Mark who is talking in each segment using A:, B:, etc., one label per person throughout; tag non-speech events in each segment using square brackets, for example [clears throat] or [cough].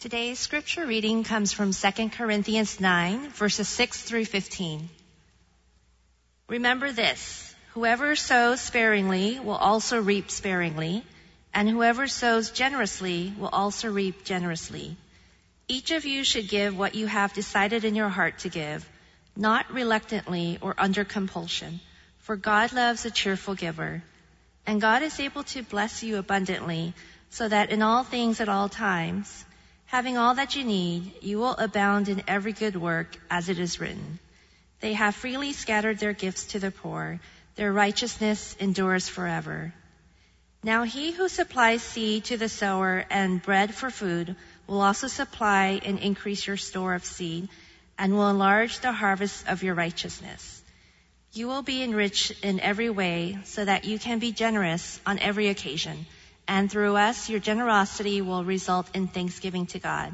A: Today's scripture reading comes from 2 Corinthians 9, verses 6 through 15. Remember this whoever sows sparingly will also reap sparingly, and whoever sows generously will also reap generously. Each of you should give what you have decided in your heart to give, not reluctantly or under compulsion, for God loves a cheerful giver. And God is able to bless you abundantly, so that in all things at all times, Having all that you need, you will abound in every good work, as it is written. They have freely scattered their gifts to the poor. Their righteousness endures forever. Now he who supplies seed to the sower and bread for food will also supply and increase your store of seed and will enlarge the harvest of your righteousness. You will be enriched in every way so that you can be generous on every occasion and through us, your generosity will result in thanksgiving to God.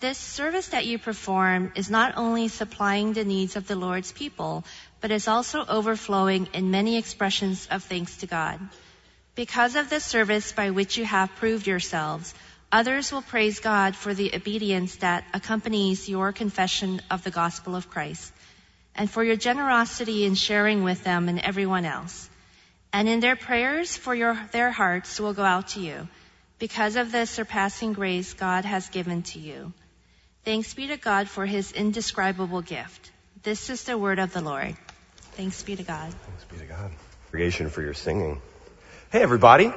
A: This service that you perform is not only supplying the needs of the Lord's people, but is also overflowing in many expressions of thanks to God. Because of this service by which you have proved yourselves, others will praise God for the obedience that accompanies your confession of the gospel of Christ, and for your generosity in sharing with them and everyone else. And in their prayers for your, their hearts will go out to you because of the surpassing grace God has given to you. Thanks be to God for his indescribable gift. This is the word of the Lord. Thanks be to God.
B: Thanks be to God. Creation for your singing. Hey everybody.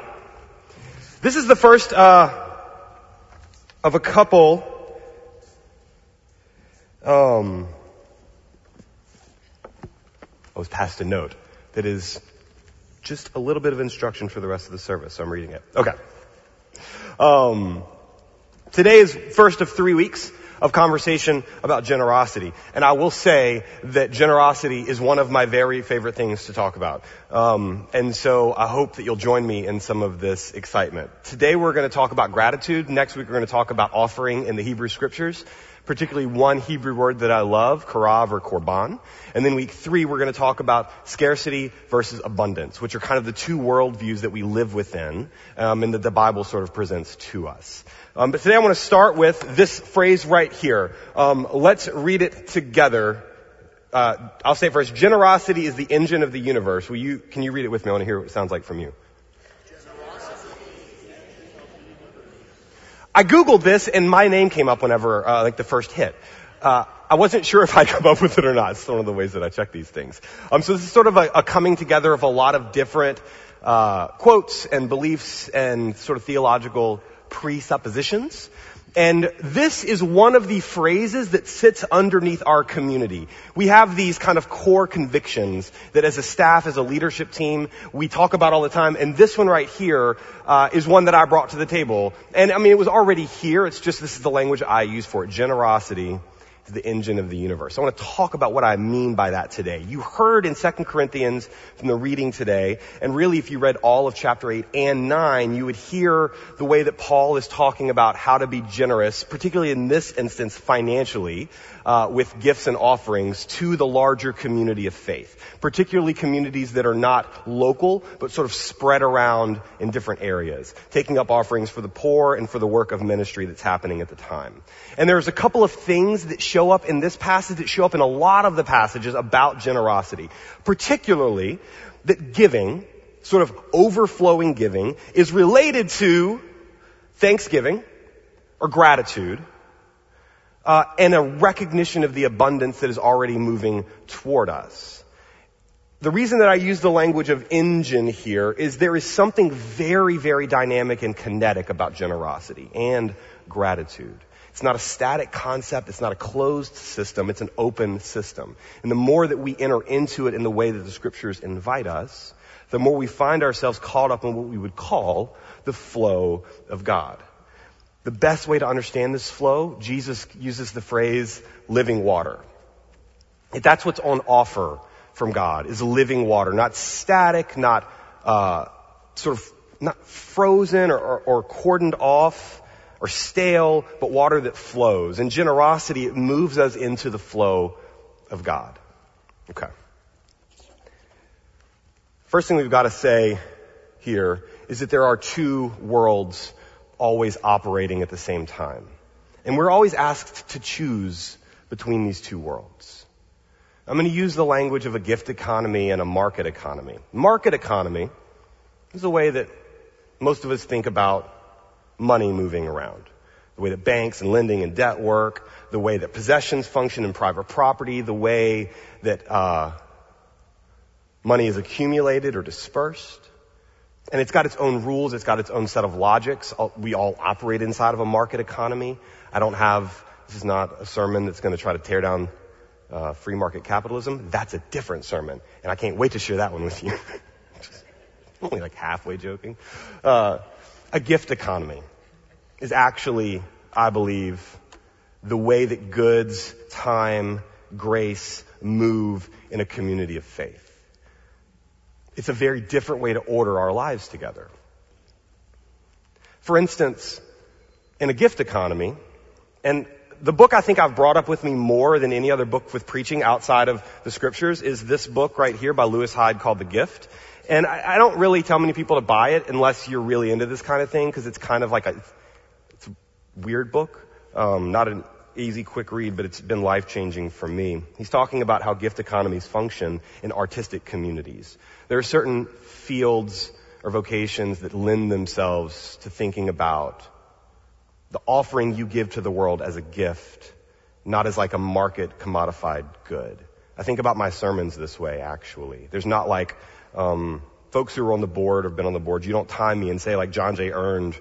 B: This is the first, uh, of a couple, um, I was passed a note that is just a little bit of instruction for the rest of the service. So I'm reading it. Okay. Um, today is first of three weeks of conversation about generosity. And I will say that generosity is one of my very favorite things to talk about. Um, and so I hope that you'll join me in some of this excitement. Today we're going to talk about gratitude. Next week we're going to talk about offering in the Hebrew scriptures particularly one Hebrew word that I love, karav or korban. And then week three, we're going to talk about scarcity versus abundance, which are kind of the two worldviews that we live within um, and that the Bible sort of presents to us. Um, but today I want to start with this phrase right here. Um, let's read it together. Uh, I'll say it first. Generosity is the engine of the universe. Will you, can you read it with me? I want to hear what it sounds like from you. I googled this and my name came up whenever, uh, like the first hit. Uh, I wasn't sure [laughs] if I'd come up with it or not. It's one of the ways that I check these things. Um, so this is sort of a, a coming together of a lot of different uh, quotes and beliefs and sort of theological presuppositions and this is one of the phrases that sits underneath our community. We have these kind of core convictions that as a staff, as a leadership team, we talk about all the time. And this one right here uh, is one that I brought to the table. And I mean, it was already here. It's just this is the language I use for it. Generosity the engine of the universe. I want to talk about what I mean by that today. You heard in 2 Corinthians from the reading today, and really if you read all of chapter 8 and 9, you would hear the way that Paul is talking about how to be generous, particularly in this instance financially, uh, with gifts and offerings to the larger community of faith, particularly communities that are not local, but sort of spread around in different areas, taking up offerings for the poor and for the work of ministry that's happening at the time. And there's a couple of things that show up in this passage that show up in a lot of the passages about generosity, particularly that giving, sort of overflowing giving, is related to thanksgiving or gratitude uh, and a recognition of the abundance that is already moving toward us. The reason that I use the language of engine here is there is something very, very dynamic and kinetic about generosity and gratitude. It's not a static concept. It's not a closed system. It's an open system. And the more that we enter into it in the way that the scriptures invite us, the more we find ourselves caught up in what we would call the flow of God. The best way to understand this flow, Jesus uses the phrase living water. That's what's on offer from God is living water, not static, not uh, sort of not frozen or, or, or cordoned off or stale, but water that flows. And generosity, it moves us into the flow of God. Okay. First thing we've got to say here is that there are two worlds always operating at the same time. And we're always asked to choose between these two worlds. I'm going to use the language of a gift economy and a market economy. Market economy is the way that most of us think about money moving around. The way that banks and lending and debt work, the way that possessions function in private property, the way that uh, money is accumulated or dispersed. And it's got its own rules, it's got its own set of logics. We all operate inside of a market economy. I don't have, this is not a sermon that's going to try to tear down uh, free market capitalism. That's a different sermon. And I can't wait to share that one with you. [laughs] I'm only like halfway joking. Uh, a gift economy is actually, I believe, the way that goods, time, grace move in a community of faith. It's a very different way to order our lives together. For instance, in a gift economy, and the book I think I've brought up with me more than any other book with preaching outside of the scriptures is this book right here by Lewis Hyde called The Gift. And I, I don't really tell many people to buy it unless you're really into this kind of thing because it's kind of like a, it's a weird book. Um, not an easy, quick read, but it's been life changing for me. He's talking about how gift economies function in artistic communities. There are certain fields or vocations that lend themselves to thinking about the offering you give to the world as a gift, not as like a market commodified good. I think about my sermons this way, actually. There's not like, um, folks who are on the board or been on the board, you don't time me and say like John Jay earned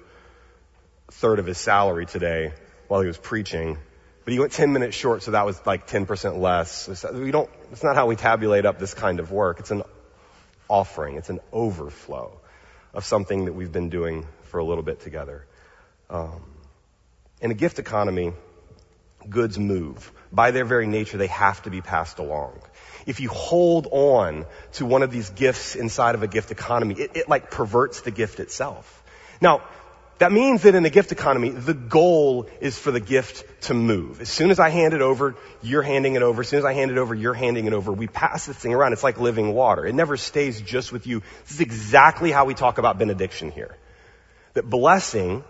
B: a third of his salary today while he was preaching. But he went 10 minutes short, so that was like 10% less. We don't, it's not how we tabulate up this kind of work. It's an offering. It's an overflow of something that we've been doing for a little bit together. Um, in a gift economy, goods move. By their very nature, they have to be passed along. If you hold on to one of these gifts inside of a gift economy, it, it like perverts the gift itself. Now, that means that in a gift economy, the goal is for the gift to move. As soon as I hand it over, you're handing it over. As soon as I hand it over, you're handing it over. We pass this thing around. It's like living water. It never stays just with you. This is exactly how we talk about benediction here. That blessing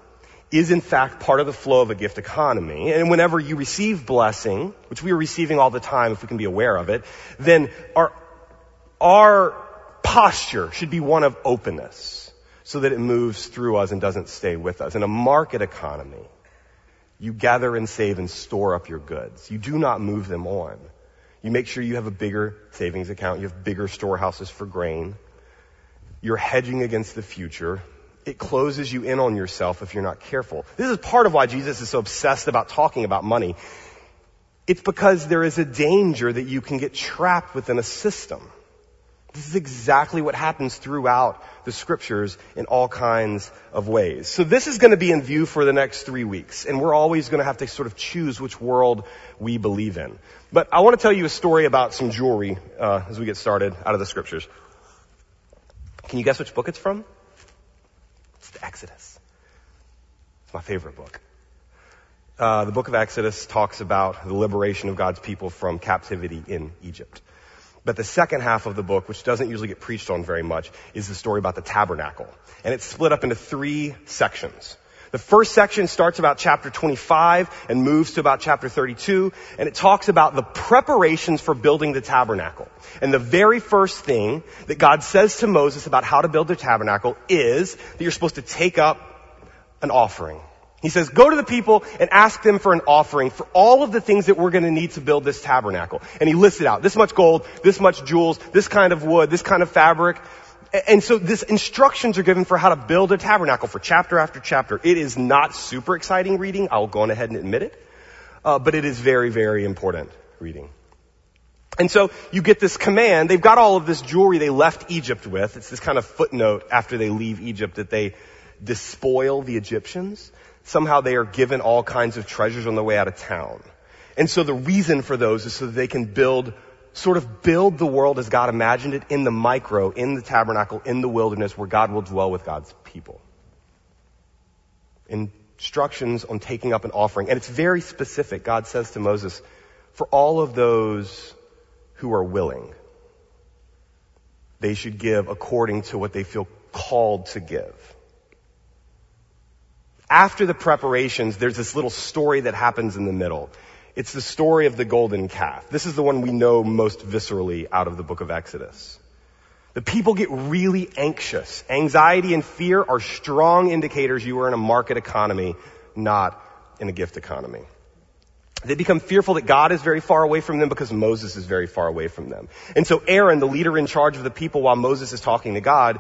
B: is in fact part of the flow of a gift economy. And whenever you receive blessing, which we are receiving all the time if we can be aware of it, then our, our posture should be one of openness so that it moves through us and doesn't stay with us. In a market economy, you gather and save and store up your goods. You do not move them on. You make sure you have a bigger savings account. You have bigger storehouses for grain. You're hedging against the future it closes you in on yourself if you're not careful. This is part of why Jesus is so obsessed about talking about money. It's because there is a danger that you can get trapped within a system. This is exactly what happens throughout the scriptures in all kinds of ways. So this is going to be in view for the next three weeks, and we're always going to have to sort of choose which world we believe in. But I want to tell you a story about some jewelry uh, as we get started out of the scriptures. Can you guess which book it's from? It's the Exodus. It's my favorite book. Uh, the book of Exodus talks about the liberation of God's people from captivity in Egypt. But the second half of the book, which doesn't usually get preached on very much, is the story about the tabernacle. And it's split up into three sections. The first section starts about chapter 25 and moves to about chapter 32, and it talks about the preparations for building the tabernacle. And the very first thing that God says to Moses about how to build the tabernacle is that you're supposed to take up an offering. He says, go to the people and ask them for an offering for all of the things that we're going to need to build this tabernacle. And he lists it out. This much gold, this much jewels, this kind of wood, this kind of fabric. And so this instructions are given for how to build a tabernacle for chapter after chapter. It is not super exciting reading. I'll go on ahead and admit it. Uh, but it is very, very important reading. And so you get this command. They've got all of this jewelry they left Egypt with. It's this kind of footnote after they leave Egypt that they despoil the Egyptians. Somehow they are given all kinds of treasures on the way out of town. And so the reason for those is so that they can build sort of build the world as God imagined it in the micro, in the tabernacle, in the wilderness where God will dwell with God's people. Instructions on taking up an offering. And it's very specific. God says to Moses, for all of those who are willing, they should give according to what they feel called to give. After the preparations, there's this little story that happens in the middle. It's the story of the golden calf. This is the one we know most viscerally out of the book of Exodus. The people get really anxious. Anxiety and fear are strong indicators you are in a market economy, not in a gift economy. They become fearful that God is very far away from them because Moses is very far away from them. And so Aaron, the leader in charge of the people while Moses is talking to God,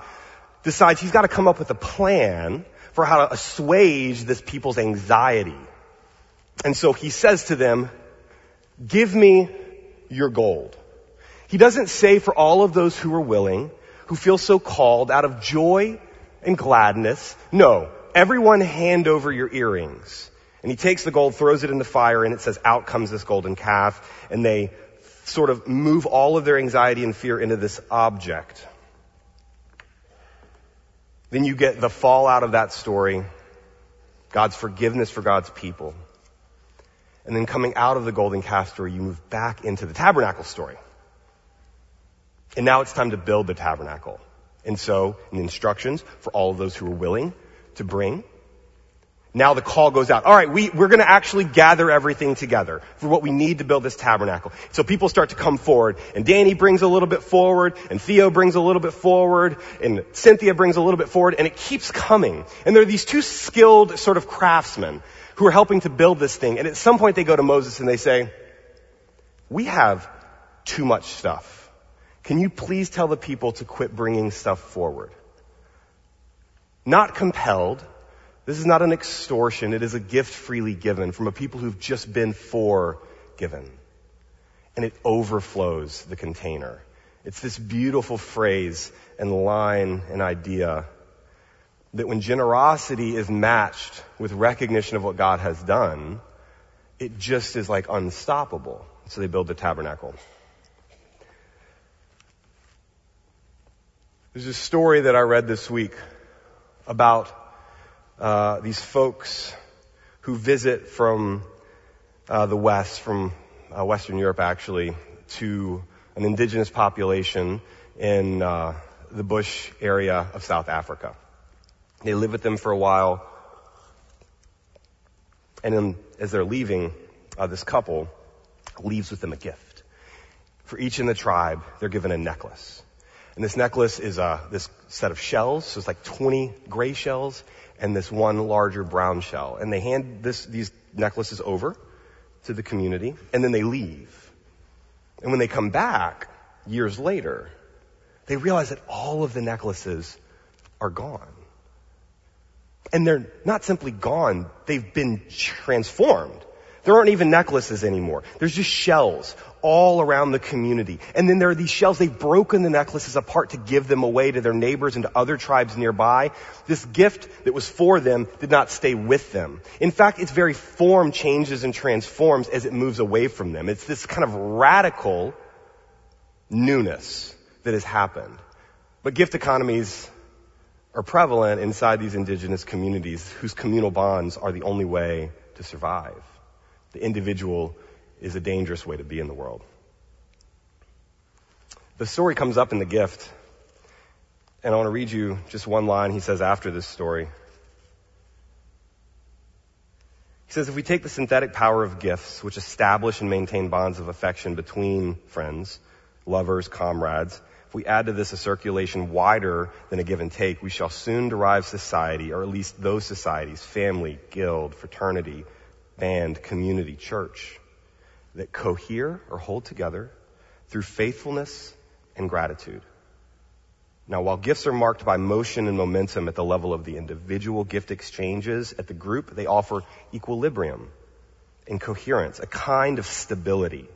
B: decides he's got to come up with a plan for how to assuage this people's anxiety. And so he says to them, give me your gold. He doesn't say for all of those who are willing, who feel so called out of joy and gladness. No, everyone hand over your earrings. And he takes the gold, throws it in the fire, and it says, out comes this golden calf. And they sort of move all of their anxiety and fear into this object. Then you get the fallout of that story, God's forgiveness for God's people. And then coming out of the golden calf story, you move back into the tabernacle story. And now it's time to build the tabernacle. And so, in instructions for all of those who are willing to bring, now the call goes out. All right, we, we're going to actually gather everything together for what we need to build this tabernacle. So people start to come forward, and Danny brings a little bit forward, and Theo brings a little bit forward, and Cynthia brings a little bit forward, and it keeps coming. And there are these two skilled sort of craftsmen who are helping to build this thing. And at some point they go to Moses and they say, we have too much stuff. Can you please tell the people to quit bringing stuff forward? Not compelled, this is not an extortion. It is a gift freely given from a people who've just been forgiven. And it overflows the container. It's this beautiful phrase and line and idea that when generosity is matched with recognition of what God has done, it just is like unstoppable. So they build the tabernacle. There's a story that I read this week about uh, these folks who visit from uh, the West, from uh, Western Europe actually, to an indigenous population in uh, the bush area of South Africa. They live with them for a while, and then as they're leaving, uh, this couple leaves with them a gift. For each in the tribe, they're given a necklace. And this necklace is uh, this set of shells, so it's like 20 gray shells and this one larger brown shell. And they hand this, these necklaces over to the community and then they leave. And when they come back years later, they realize that all of the necklaces are gone. And they're not simply gone, they've been transformed. There aren't even necklaces anymore. There's just shells all around the community. And then there are these shells. They've broken the necklaces apart to give them away to their neighbors and to other tribes nearby. This gift that was for them did not stay with them. In fact, its very form changes and transforms as it moves away from them. It's this kind of radical newness that has happened. But gift economies are prevalent inside these indigenous communities whose communal bonds are the only way to survive. The individual is a dangerous way to be in the world. The story comes up in the gift, and I want to read you just one line he says after this story. He says, if we take the synthetic power of gifts, which establish and maintain bonds of affection between friends, lovers, comrades, if we add to this a circulation wider than a give and take, we shall soon derive society, or at least those societies, family, guild, fraternity, band, community, church, that cohere or hold together through faithfulness and gratitude. Now, while gifts are marked by motion and momentum at the level of the individual gift exchanges at the group, they offer equilibrium and coherence, a kind of stability.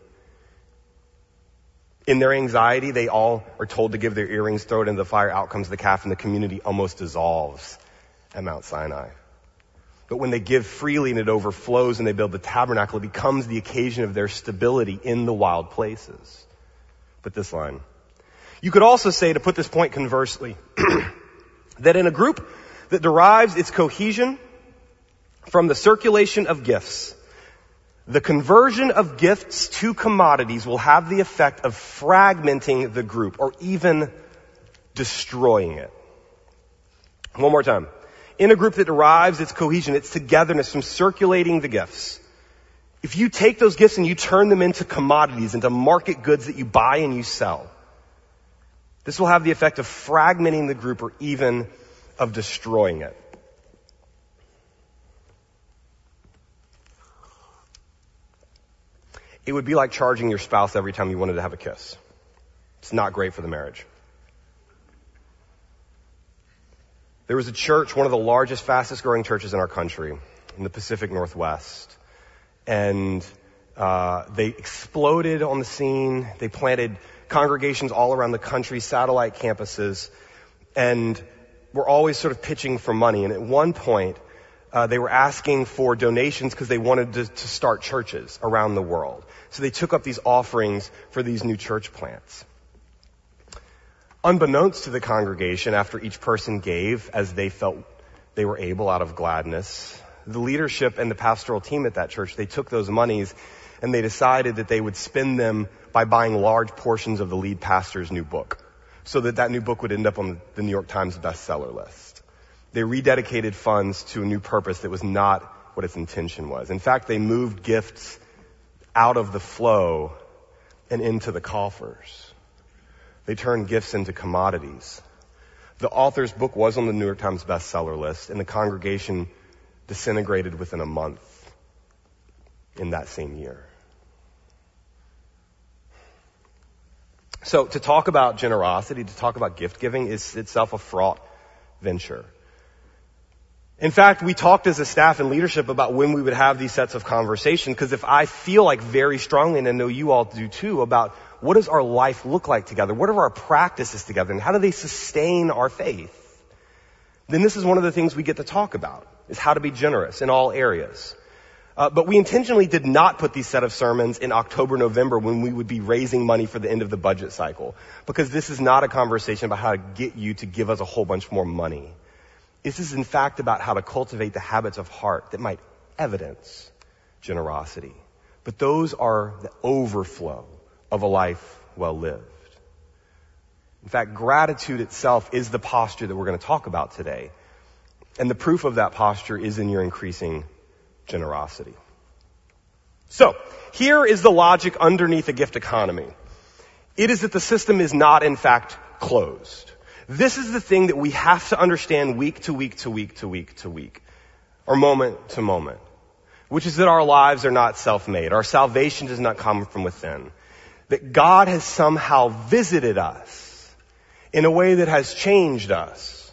B: In their anxiety, they all are told to give their earrings, throw it into the fire, out comes the calf, and the community almost dissolves at Mount Sinai. But when they give freely and it overflows and they build the tabernacle, it becomes the occasion of their stability in the wild places. Put this line. You could also say, to put this point conversely, [clears throat] that in a group that derives its cohesion from the circulation of gifts, the conversion of gifts to commodities will have the effect of fragmenting the group or even destroying it. One more time in a group that derives its cohesion, its togetherness from circulating the gifts. If you take those gifts and you turn them into commodities, into market goods that you buy and you sell, this will have the effect of fragmenting the group or even of destroying it. It would be like charging your spouse every time you wanted to have a kiss. It's not great for the marriage. There was a church, one of the largest, fastest growing churches in our country, in the Pacific Northwest. And uh, they exploded on the scene. They planted congregations all around the country, satellite campuses, and were always sort of pitching for money. And at one point, uh, they were asking for donations because they wanted to, to start churches around the world. So they took up these offerings for these new church plants. Unbeknownst to the congregation, after each person gave as they felt they were able out of gladness, the leadership and the pastoral team at that church, they took those monies and they decided that they would spend them by buying large portions of the lead pastor's new book so that that new book would end up on the New York Times bestseller list. They rededicated funds to a new purpose that was not what its intention was. In fact, they moved gifts out of the flow and into the coffers. They turned gifts into commodities. The author's book was on the New York Times bestseller list, and the congregation disintegrated within a month in that same year. So to talk about generosity, to talk about gift giving is itself a fraught venture. In fact, we talked as a staff and leadership about when we would have these sets of conversation because if I feel like very strongly, and I know you all do too, about what does our life look like together? What are our practices together? And how do they sustain our faith? Then this is one of the things we get to talk about, is how to be generous in all areas. Uh, but we intentionally did not put these set of sermons in October, November when we would be raising money for the end of the budget cycle. Because this is not a conversation about how to get you to give us a whole bunch more money. This is in fact about how to cultivate the habits of heart that might evidence generosity. But those are the overflow of a life well lived. In fact, gratitude itself is the posture that we're going to talk about today. And the proof of that posture is in your increasing generosity. So, here is the logic underneath a gift economy. It is that the system is not in fact closed. This is the thing that we have to understand week to week to week to week to week, or moment to moment, which is that our lives are not self-made. Our salvation does not come from within. That God has somehow visited us in a way that has changed us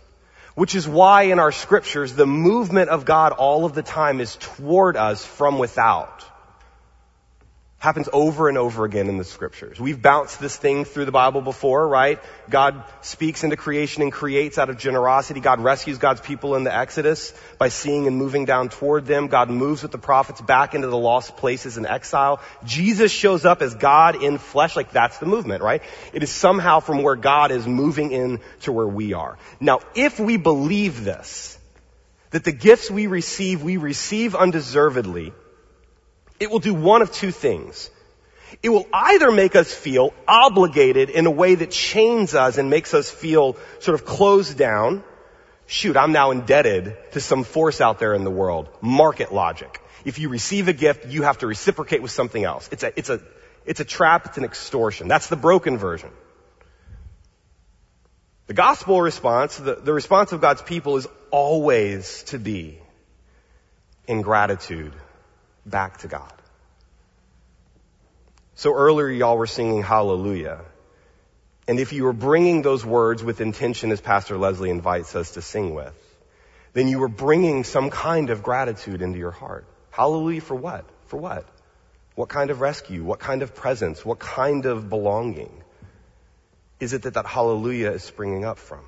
B: which is why in our scriptures, the movement of God all of the time is toward us from without. Happens over and over again in the scriptures. We've bounced this thing through the Bible before, right? God speaks into creation and creates out of generosity. God rescues God's people in the Exodus by seeing and moving down toward them. God moves with the prophets back into the lost places in exile. Jesus shows up as God in flesh, like that's the movement, right? It is somehow from where God is moving in to where we are. Now, if we believe this, that the gifts we receive, we receive undeservedly, it will do one of two things. It will either make us feel obligated in a way that chains us and makes us feel sort of closed down. Shoot, I'm now indebted to some force out there in the world. Market logic. If you receive a gift, you have to reciprocate with something else. It's a, it's a, it's a trap, it's an extortion. That's the broken version. The gospel response, the, the response of God's people is always to be in gratitude back to God. So earlier y'all were singing hallelujah. And if you were bringing those words with intention as Pastor Leslie invites us to sing with, then you were bringing some kind of gratitude into your heart. Hallelujah for what? For what? What kind of rescue? What kind of presence? What kind of belonging is it that that hallelujah is springing up from?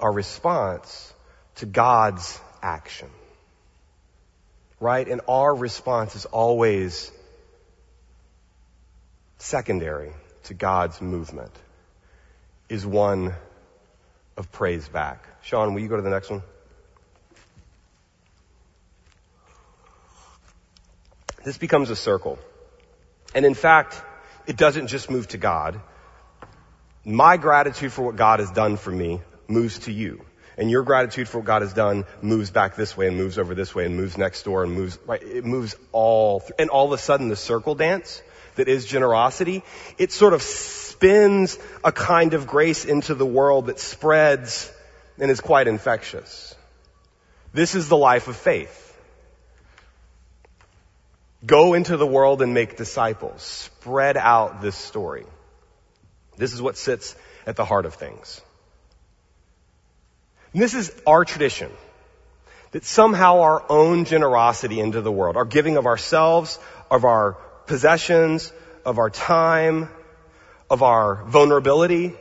B: Our response to God's action. Right? And our response is always secondary to God's movement, is one of praise back. Sean, will you go to the next one? This becomes a circle. And in fact, it doesn't just move to God. my gratitude for what God has done for me moves to you. And your gratitude for what God has done moves back this way and moves over this way and moves next door and moves, right? It moves all, th- and all of a sudden the circle dance that is generosity, it sort of spins a kind of grace into the world that spreads and is quite infectious. This is the life of faith. Go into the world and make disciples. Spread out this story. This is what sits at the heart of things. And this is our tradition. That somehow our own generosity into the world, our giving of ourselves, of our possessions, of our time, of our vulnerability,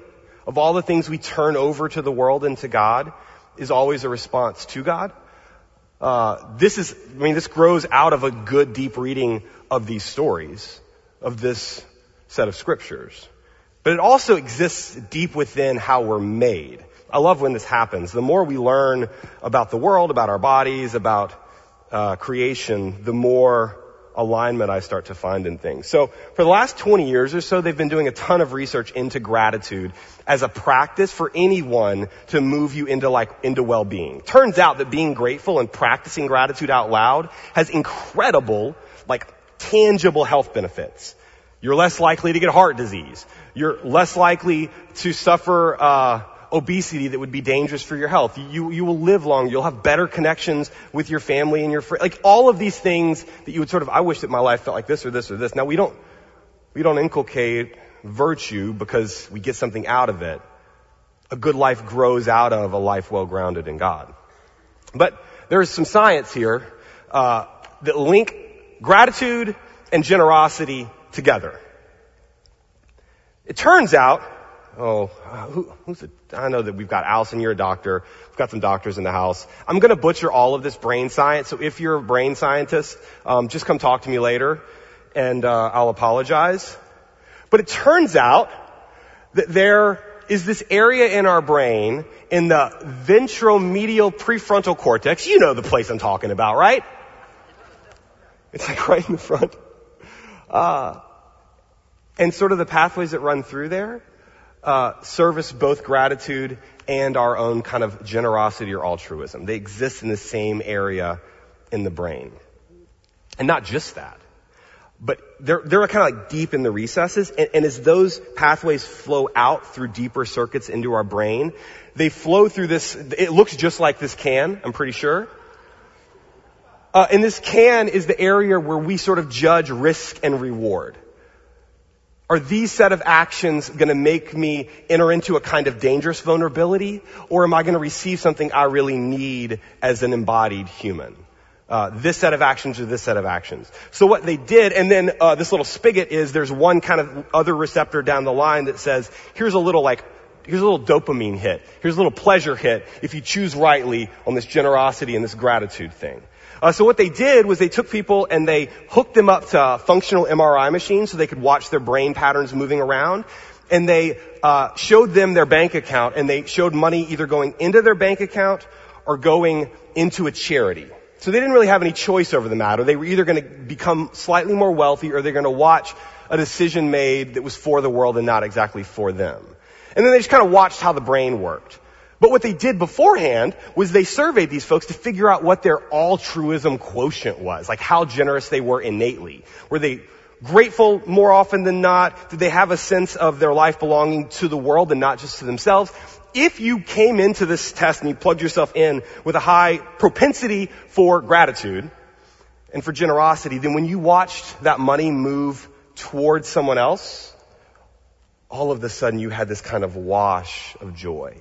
B: of all the things we turn over to the world and to God, is always a response to God. Uh, this is, I mean, this grows out of a good deep reading of these stories, of this set of scriptures. But it also exists deep within how we're made. I love when this happens. The more we learn about the world, about our bodies, about uh, creation, the more alignment I start to find in things. So for the last 20 years or so, they've been doing a ton of research into gratitude as a practice for anyone to move you into like, into well-being. Turns out that being grateful and practicing gratitude out loud has incredible, like, tangible health benefits. You're less likely to get heart disease. You're less likely to suffer, uh, obesity that would be dangerous for your health. You, you will live long. You'll have better connections with your family and your friends. Like all of these things that you would sort of, I wish that my life felt like this or this or this. Now we don't, we don't inculcate virtue because we get something out of it. A good life grows out of a life well grounded in God. But there is some science here uh, that link gratitude and generosity together. It turns out Oh, who, who's it? I know that we've got Allison, you're a doctor. We've got some doctors in the house. I'm going to butcher all of this brain science. So if you're a brain scientist, um, just come talk to me later, and uh, I'll apologize. But it turns out that there is this area in our brain in the ventromedial prefrontal cortex. You know the place I'm talking about, right? It's like right in the front. Uh, and sort of the pathways that run through there uh, service both gratitude and our own kind of generosity or altruism. They exist in the same area in the brain. And not just that, but they're, they're kind of like deep in the recesses. And, and as those pathways flow out through deeper circuits into our brain, they flow through this, it looks just like this can, I'm pretty sure. Uh, and this can is the area where we sort of judge risk and reward. Are these set of actions going to make me enter into a kind of dangerous vulnerability? Or am I going to receive something I really need as an embodied human? Uh, this set of actions or this set of actions. So what they did, and then uh, this little spigot is there's one kind of other receptor down the line that says, here's a little like, here's a little dopamine hit. Here's a little pleasure hit if you choose rightly on this generosity and this gratitude thing. Uh, so what they did was they took people and they hooked them up to functional MRI machines so they could watch their brain patterns moving around. And they uh, showed them their bank account and they showed money either going into their bank account or going into a charity. So they didn't really have any choice over the matter. They were either going to become slightly more wealthy or they're going to watch a decision made that was for the world and not exactly for them. And then they just kind of watched how the brain worked. But what they did beforehand was they surveyed these folks to figure out what their altruism quotient was, like how generous they were innately. Were they grateful more often than not? Did they have a sense of their life belonging to the world and not just to themselves? If you came into this test and you plugged yourself in with a high propensity for gratitude and for generosity, then when you watched that money move towards someone else, all of a sudden you had this kind of wash of joy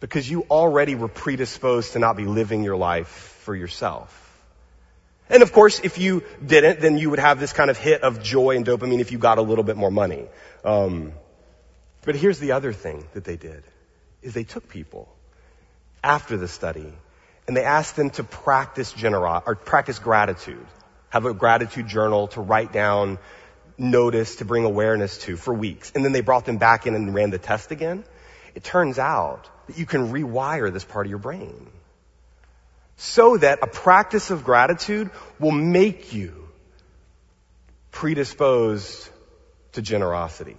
B: because you already were predisposed to not be living your life for yourself. And of course, if you didn't, then you would have this kind of hit of joy and dopamine if you got a little bit more money. Um, but here's the other thing that they did, is they took people after the study and they asked them to practice genero- or practice gratitude. Have a gratitude journal to write down, notice, to bring awareness to for weeks. And then they brought them back in and ran the test again. It turns out that you can rewire this part of your brain so that a practice of gratitude will make you predisposed to generosity.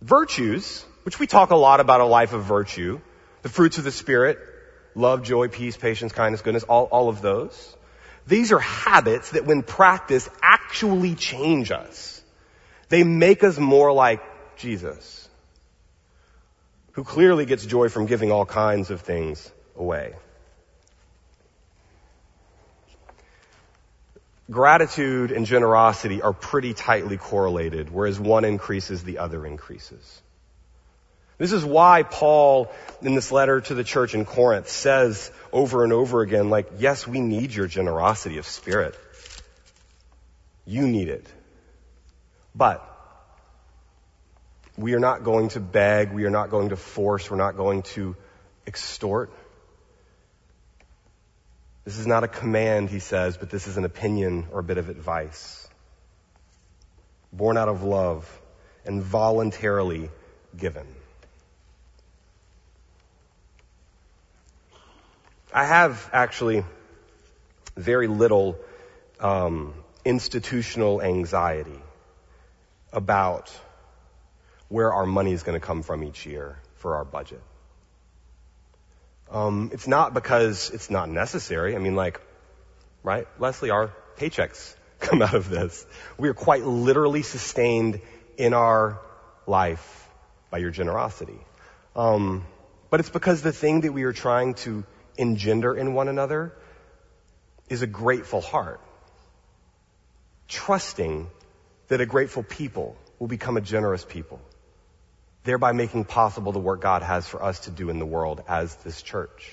B: Virtues, which we talk a lot about a life of virtue, the fruits of the Spirit, love, joy, peace, patience, kindness, goodness, all, all of those. These are habits that when practiced actually change us. They make us more like Jesus, who clearly gets joy from giving all kinds of things away. Gratitude and generosity are pretty tightly correlated, whereas one increases, the other increases. This is why Paul, in this letter to the church in Corinth, says over and over again, like, yes, we need your generosity of spirit. You need it. But we are not going to beg, we are not going to force, we're not going to extort. This is not a command, he says, but this is an opinion or a bit of advice. Born out of love and voluntarily given. I have actually very little um, institutional anxiety about where our money is going to come from each year for our budget. Um, it's not because it's not necessary. I mean, like, right, Leslie, our paychecks [laughs] come out of this. We are quite literally sustained in our life by your generosity. Um, but it's because the thing that we are trying to engender in one another is a grateful heart. Trusting that a grateful people will become a generous people thereby making possible the work God has for us to do in the world as this church.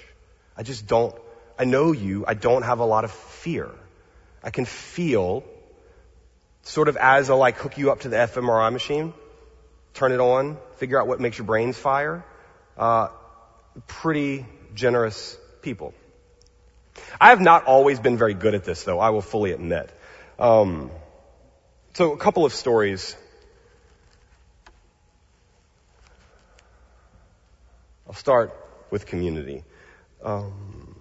B: I just don't, I know you, I don't have a lot of fear. I can feel sort of as I like hook you up to the fMRI machine, turn it on, figure out what makes your brains fire. Uh, pretty generous people. I have not always been very good at this though, I will fully admit. Um, so a couple of stories I'll start with community. Um,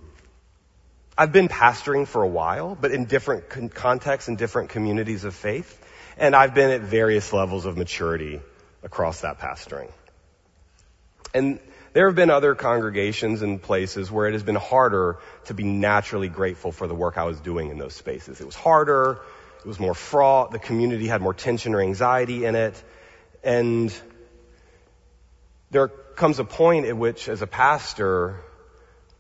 B: I've been pastoring for a while, but in different con- contexts and different communities of faith, and I've been at various levels of maturity across that pastoring. And there have been other congregations and places where it has been harder to be naturally grateful for the work I was doing in those spaces. It was harder, it was more fraught, the community had more tension or anxiety in it, and there comes a point at which, as a pastor,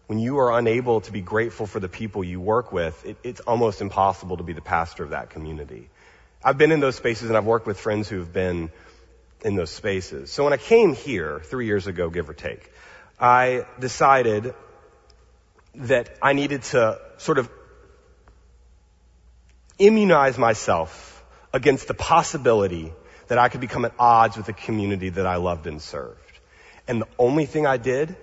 B: when you are unable to be grateful for the people you work with, it, it's almost impossible to be the pastor of that community. I've been in those spaces and I've worked with friends who've been in those spaces. So when I came here three years ago, give or take, I decided that I needed to sort of immunize myself against the possibility that I could become at odds with the community that I loved and served. And the only thing I did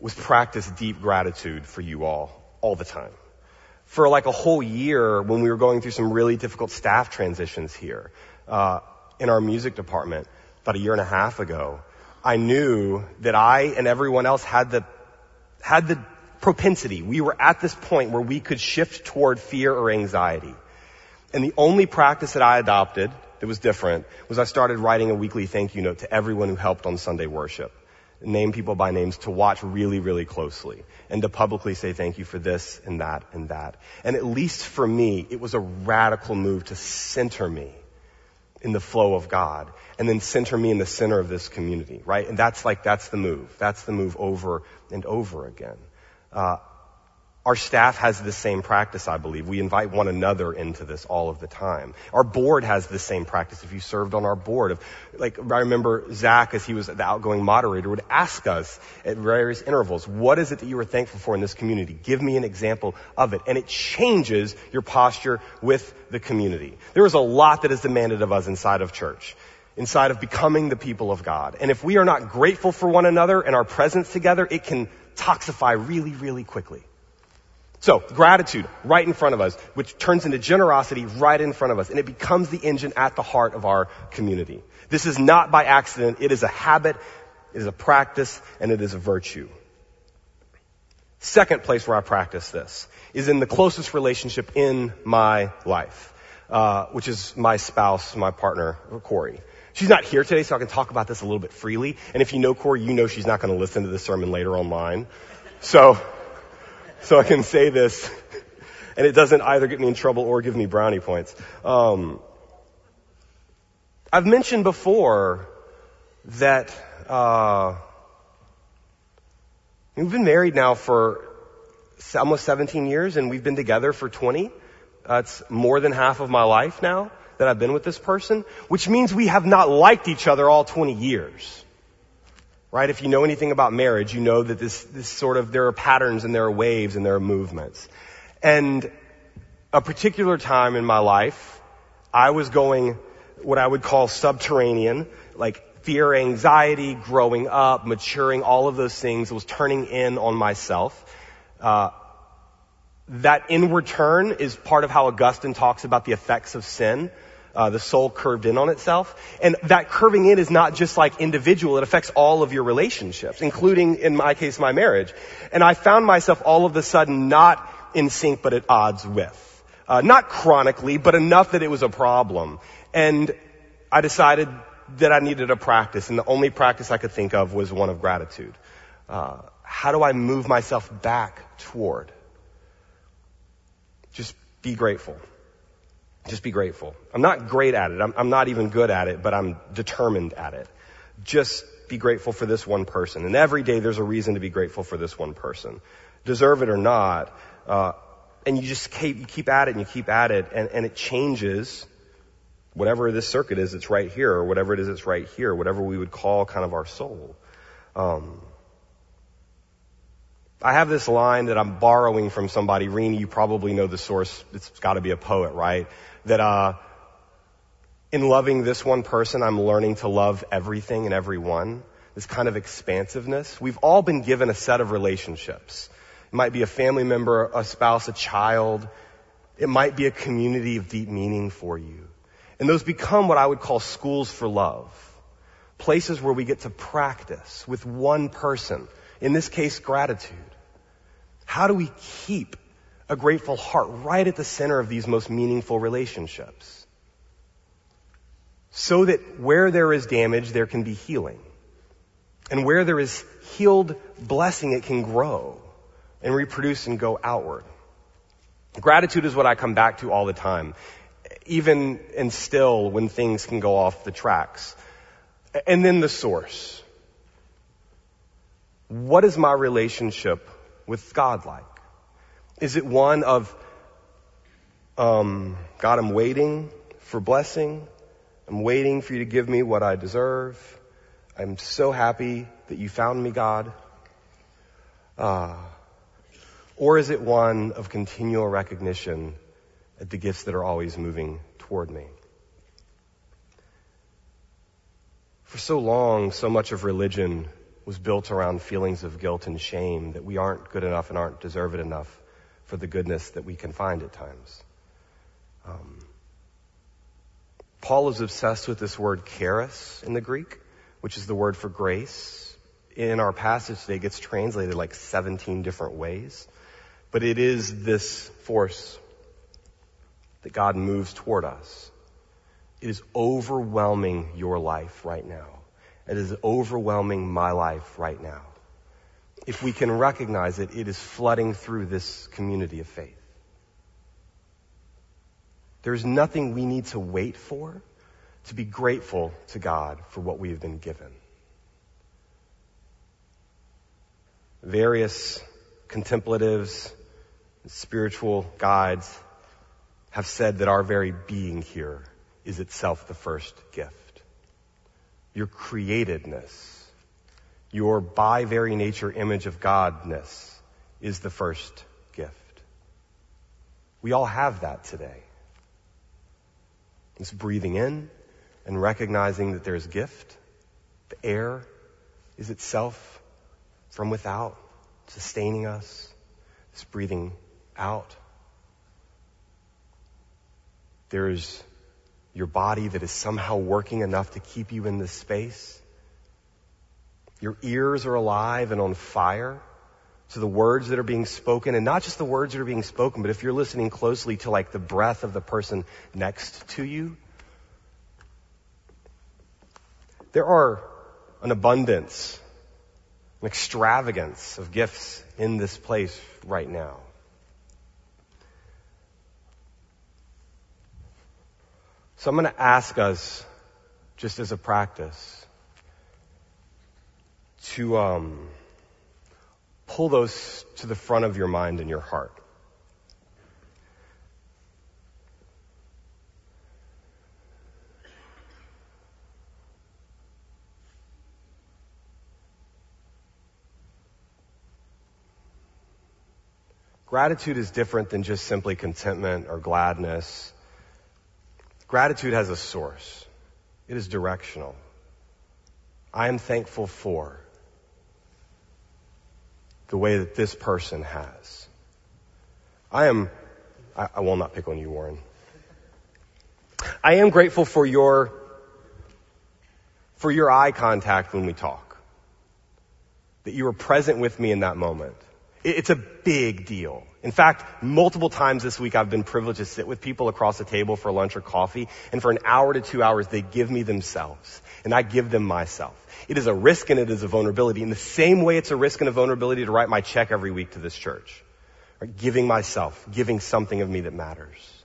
B: was practice deep gratitude for you all, all the time. For like a whole year when we were going through some really difficult staff transitions here, uh, in our music department, about a year and a half ago, I knew that I and everyone else had the, had the propensity. We were at this point where we could shift toward fear or anxiety. And the only practice that I adopted that was different was I started writing a weekly thank you note to everyone who helped on Sunday worship. Name people by names to watch really, really closely and to publicly say thank you for this and that and that. And at least for me, it was a radical move to center me in the flow of God and then center me in the center of this community, right? And that's like, that's the move. That's the move over and over again. Uh, our staff has the same practice, I believe. We invite one another into this all of the time. Our board has the same practice. If you served on our board, like I remember Zach, as he was the outgoing moderator, would ask us at various intervals, "What is it that you are thankful for in this community? Give me an example of it." And it changes your posture with the community. There is a lot that is demanded of us inside of church inside of becoming the people of God. And if we are not grateful for one another and our presence together, it can toxify really, really quickly. So, gratitude right in front of us, which turns into generosity right in front of us, and it becomes the engine at the heart of our community. This is not by accident. It is a habit, it is a practice, and it is a virtue. Second place where I practice this is in the closest relationship in my life, uh, which is my spouse, my partner, Corey. She's not here today, so I can talk about this a little bit freely. And if you know Corey, you know she's not going to listen to this sermon later online. So, so I can say this, [laughs] and it doesn't either get me in trouble or give me brownie points. Um, I've mentioned before that uh, we've been married now for almost 17 years, and we've been together for 20. That's more than half of my life now that I've been with this person, which means we have not liked each other all 20 years. Right? If you know anything about marriage, you know that this, this sort of, there are patterns and there are waves and there are movements. And a particular time in my life, I was going what I would call subterranean, like fear, anxiety, growing up, maturing, all of those things was turning in on myself. Uh, that inward turn is part of how Augustine talks about the effects of sin. Uh, the soul curved in on itself. And that curving in is not just like individual, it affects all of your relationships, including, in my case, my marriage. And I found myself all of a sudden not in sync, but at odds with. Uh, not chronically, but enough that it was a problem. And I decided that I needed a practice, and the only practice I could think of was one of gratitude. Uh, how do I move myself back toward? Just be grateful. Just be grateful. I'm not great at it. I'm, I'm not even good at it, but I'm determined at it. Just be grateful for this one person. And every day there's a reason to be grateful for this one person. Deserve it or not. Uh, and you just keep, you keep at it and you keep at it and, and it changes whatever this circuit is it's right here, or whatever it is it's right here, whatever we would call kind of our soul. Um, I have this line that I'm borrowing from somebody. Rini, you probably know the source. It's got to be a poet, right? That uh, in loving this one person, I'm learning to love everything and everyone. This kind of expansiveness. We've all been given a set of relationships. It might be a family member, a spouse, a child. It might be a community of deep meaning for you. And those become what I would call schools for love. Places where we get to practice with one person. In this case, gratitude. How do we keep a grateful heart right at the center of these most meaningful relationships? So that where there is damage, there can be healing. And where there is healed blessing, it can grow and reproduce and go outward. Gratitude is what I come back to all the time even and still when things can go off the tracks. And then the source. What is my relationship with God like? Is it one of, um, God, I'm waiting for blessing. I'm waiting for you to give me what I deserve. I'm so happy that you found me, God. Uh, or is it one of continual recognition at the gifts that are always moving toward me. For so long, so much of religion was built around feelings of guilt and shame that we aren't good enough and aren't deserved enough for the goodness that we can find at times. Um, Paul is obsessed with this word charis in the Greek, which is the word for grace. In our passage today, it gets translated like 17 different ways. But it is this force that God moves toward us. It is overwhelming your life right now. It is overwhelming my life right now. If we can recognize it, it is flooding through this community of faith. There's nothing we need to wait for to be grateful to God for what we have been given. Various contemplatives, spiritual guides have said that our very being here is itself the first gift. Your createdness, your by very nature image of Godness is the first gift. We all have that today. It's breathing in and recognizing that there's gift. The air is itself from without, sustaining us. It's breathing out there's your body that is somehow working enough to keep you in this space. Your ears are alive and on fire to the words that are being spoken, and not just the words that are being spoken, but if you're listening closely to like the breath of the person next to you, There are an abundance, an extravagance of gifts in this place right now. So I'm going to ask us, just as a practice, to um, pull those to the front of your mind and your heart. Gratitude is different than just simply contentment or gladness. Gratitude has a source. It is directional. I am thankful for the way that this person has. I am, I, I will not pick on you, Warren. I am grateful for your, for your eye contact when we talk. That you were present with me in that moment. It's a big deal. In fact, multiple times this week I've been privileged to sit with people across the table for lunch or coffee, and for an hour to two hours they give me themselves, and I give them myself. It is a risk and it is a vulnerability. In the same way it's a risk and a vulnerability to write my check every week to this church. Right? Giving myself, giving something of me that matters.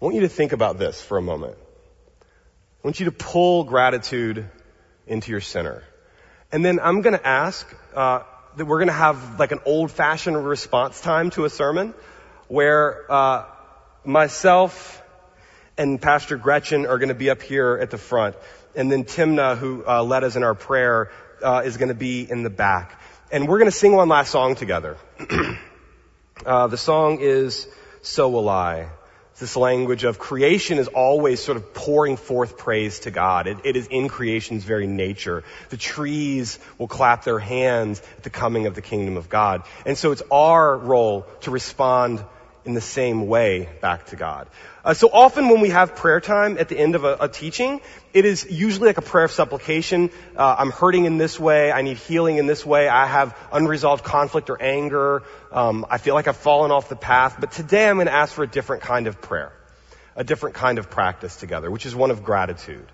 B: I want you to think about this for a moment. I want you to pull gratitude into your center. And then I'm going to ask uh, that we're going to have like an old-fashioned response time to a sermon, where uh, myself and Pastor Gretchen are going to be up here at the front, and then Timna, who uh, led us in our prayer, uh, is going to be in the back, and we're going to sing one last song together. [clears throat] Uh, the song is "So Will I." this language of creation is always sort of pouring forth praise to God. It, it is in creation's very nature. The trees will clap their hands at the coming of the kingdom of God. And so it's our role to respond in the same way back to God. Uh, so often when we have prayer time at the end of a, a teaching, it is usually like a prayer of supplication. Uh, I'm hurting in this way. I need healing in this way. I have unresolved conflict or anger. Um, I feel like I've fallen off the path. But today I'm going to ask for a different kind of prayer, a different kind of practice together, which is one of gratitude.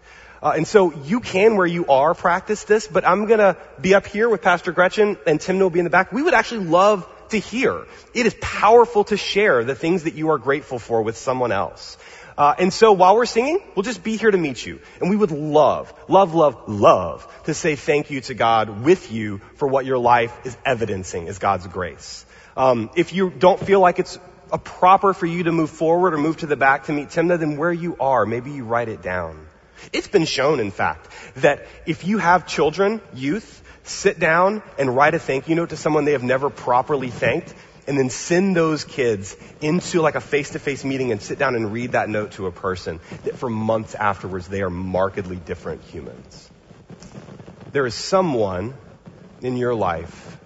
B: Uh, and so you can, where you are, practice this, but I'm gonna be up here with Pastor Gretchen and Tim will be in the back. We would actually love to hear. It is powerful to share the things that you are grateful for with someone else. Uh, and so while we're singing, we'll just be here to meet you. And we would love, love, love, love to say thank you to God with you for what your life is evidencing as God's grace. Um, if you don't feel like it's a proper for you to move forward or move to the back to meet Timna, then where you are, maybe you write it down. It's been shown, in fact, that if you have children, youth, sit down and write a thank you note to someone they have never properly thanked, and then send those kids into like a face-to-face meeting and sit down and read that note to a person that for months afterwards they are markedly different humans. There is someone in your life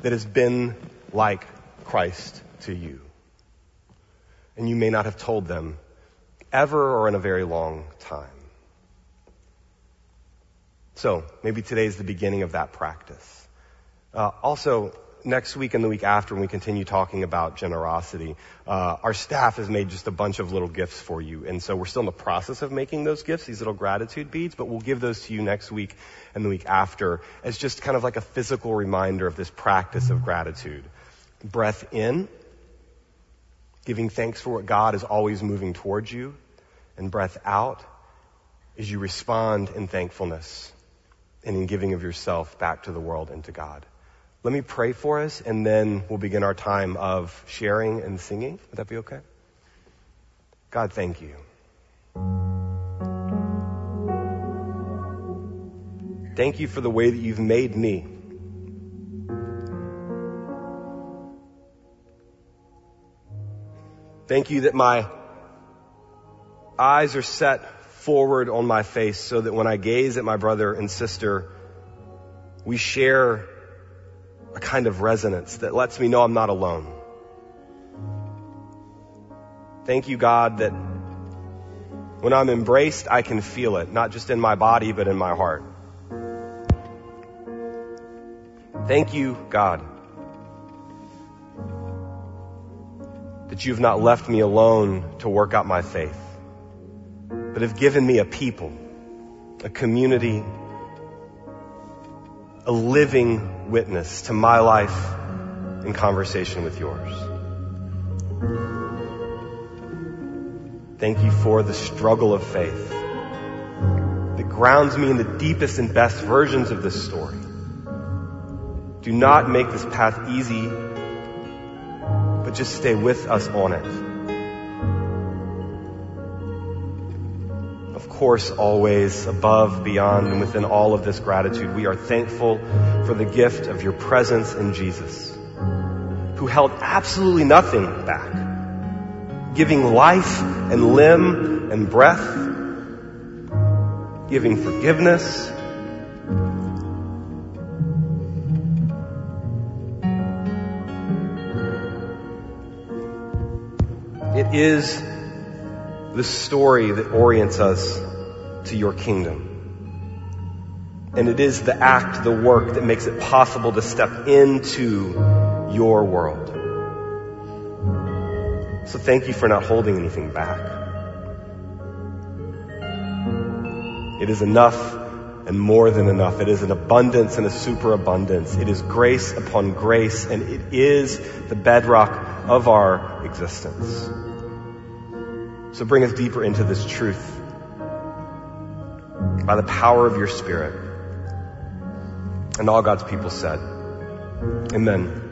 B: that has been like Christ to you. And you may not have told them ever or in a very long time. So maybe today is the beginning of that practice. Uh, also, next week and the week after, when we continue talking about generosity, uh, our staff has made just a bunch of little gifts for you, and so we're still in the process of making those gifts, these little gratitude beads. But we'll give those to you next week and the week after as just kind of like a physical reminder of this practice of gratitude. Breath in, giving thanks for what God is always moving towards you, and breath out as you respond in thankfulness and in giving of yourself back to the world and to God. Let me pray for us, and then we'll begin our time of sharing and singing. Would that be okay? God, thank you. Thank you for the way that you've made me. Thank you that my eyes are set forward on my face so that when I gaze at my brother and sister, we share a kind of resonance that lets me know I'm not alone. Thank you, God, that when I'm embraced, I can feel it, not just in my body, but in my heart. Thank you, God, that you've not left me alone to work out my faith. But have given me a people, a community, a living witness to my life in conversation with yours. Thank you for the struggle of faith that grounds me in the deepest and best versions of this story. Do not make this path easy, but just stay with us on it. Course, always above, beyond, and within all of this gratitude, we are thankful for the gift of your presence in Jesus, who held absolutely nothing back, giving life and limb and breath, giving forgiveness, It is the story that orients us to your kingdom. And it is the act, the work that makes it possible to step into your world. So thank you for not holding anything back. It is enough and more than enough. It is an abundance and a superabundance. It is grace upon grace, and it is the bedrock of our existence. So bring us deeper into this truth by the power of your Spirit. And all God's people said, Amen.